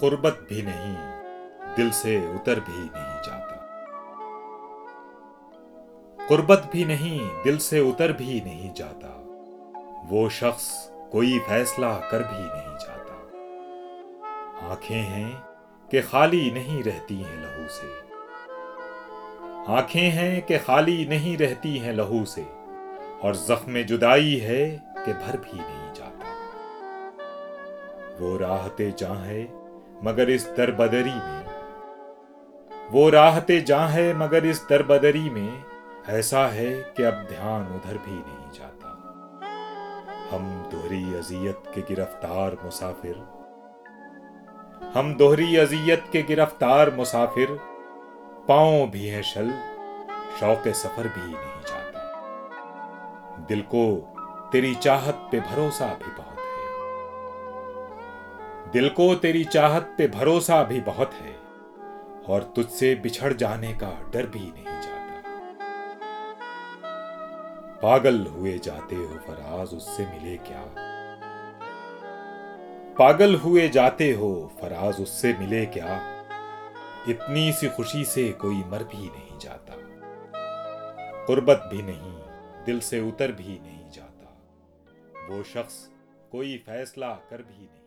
कुर्बत भी नहीं, दिल से उतर भी नहीं जाता। कुर्बत भी नहीं, दिल से उतर भी नहीं जाता। वो शख्स कोई फैसला कर भी नहीं जाता। आँखें हैं कि खाली नहीं रहती हैं लहू से। आँखें हैं कि खाली नहीं रहती हैं लहू से। और जख्म जुदाई है कि भर भी नहीं जाता। वो राहते जहाँ है मगर इस दरबदरी में। वो राहते जहाँ है मगर इस दरबदरी में, ऐसा है कि अब ध्यान उधर भी नहीं जाता। हम दोहरी अजियत के गिरफ़्तार मुसाफिर, हम दोहरी अजियत के गिरफ़्तार मुसाफिर पाओ भी है शल, शौक सफ़र भी नहीं जाता। दिल को तेरी चाहत पे भरोसा भी है दिल को तेरी चाहत पे भरोसा भी बहुत है, और तुझसे बिछड़ जाने का डर भी नहीं जाता। पागल हुए जाते हो फराज, उससे मिले क्या? पागल हुए जाते हो फराज, उससे मिले क्या? इतनी सी खुशी से कोई मर भी नहीं जाता। कुर्बत भी नहीं, दिल से उतर भी नहीं जाता। वो शख्स कोई फैसला कर भी नहीं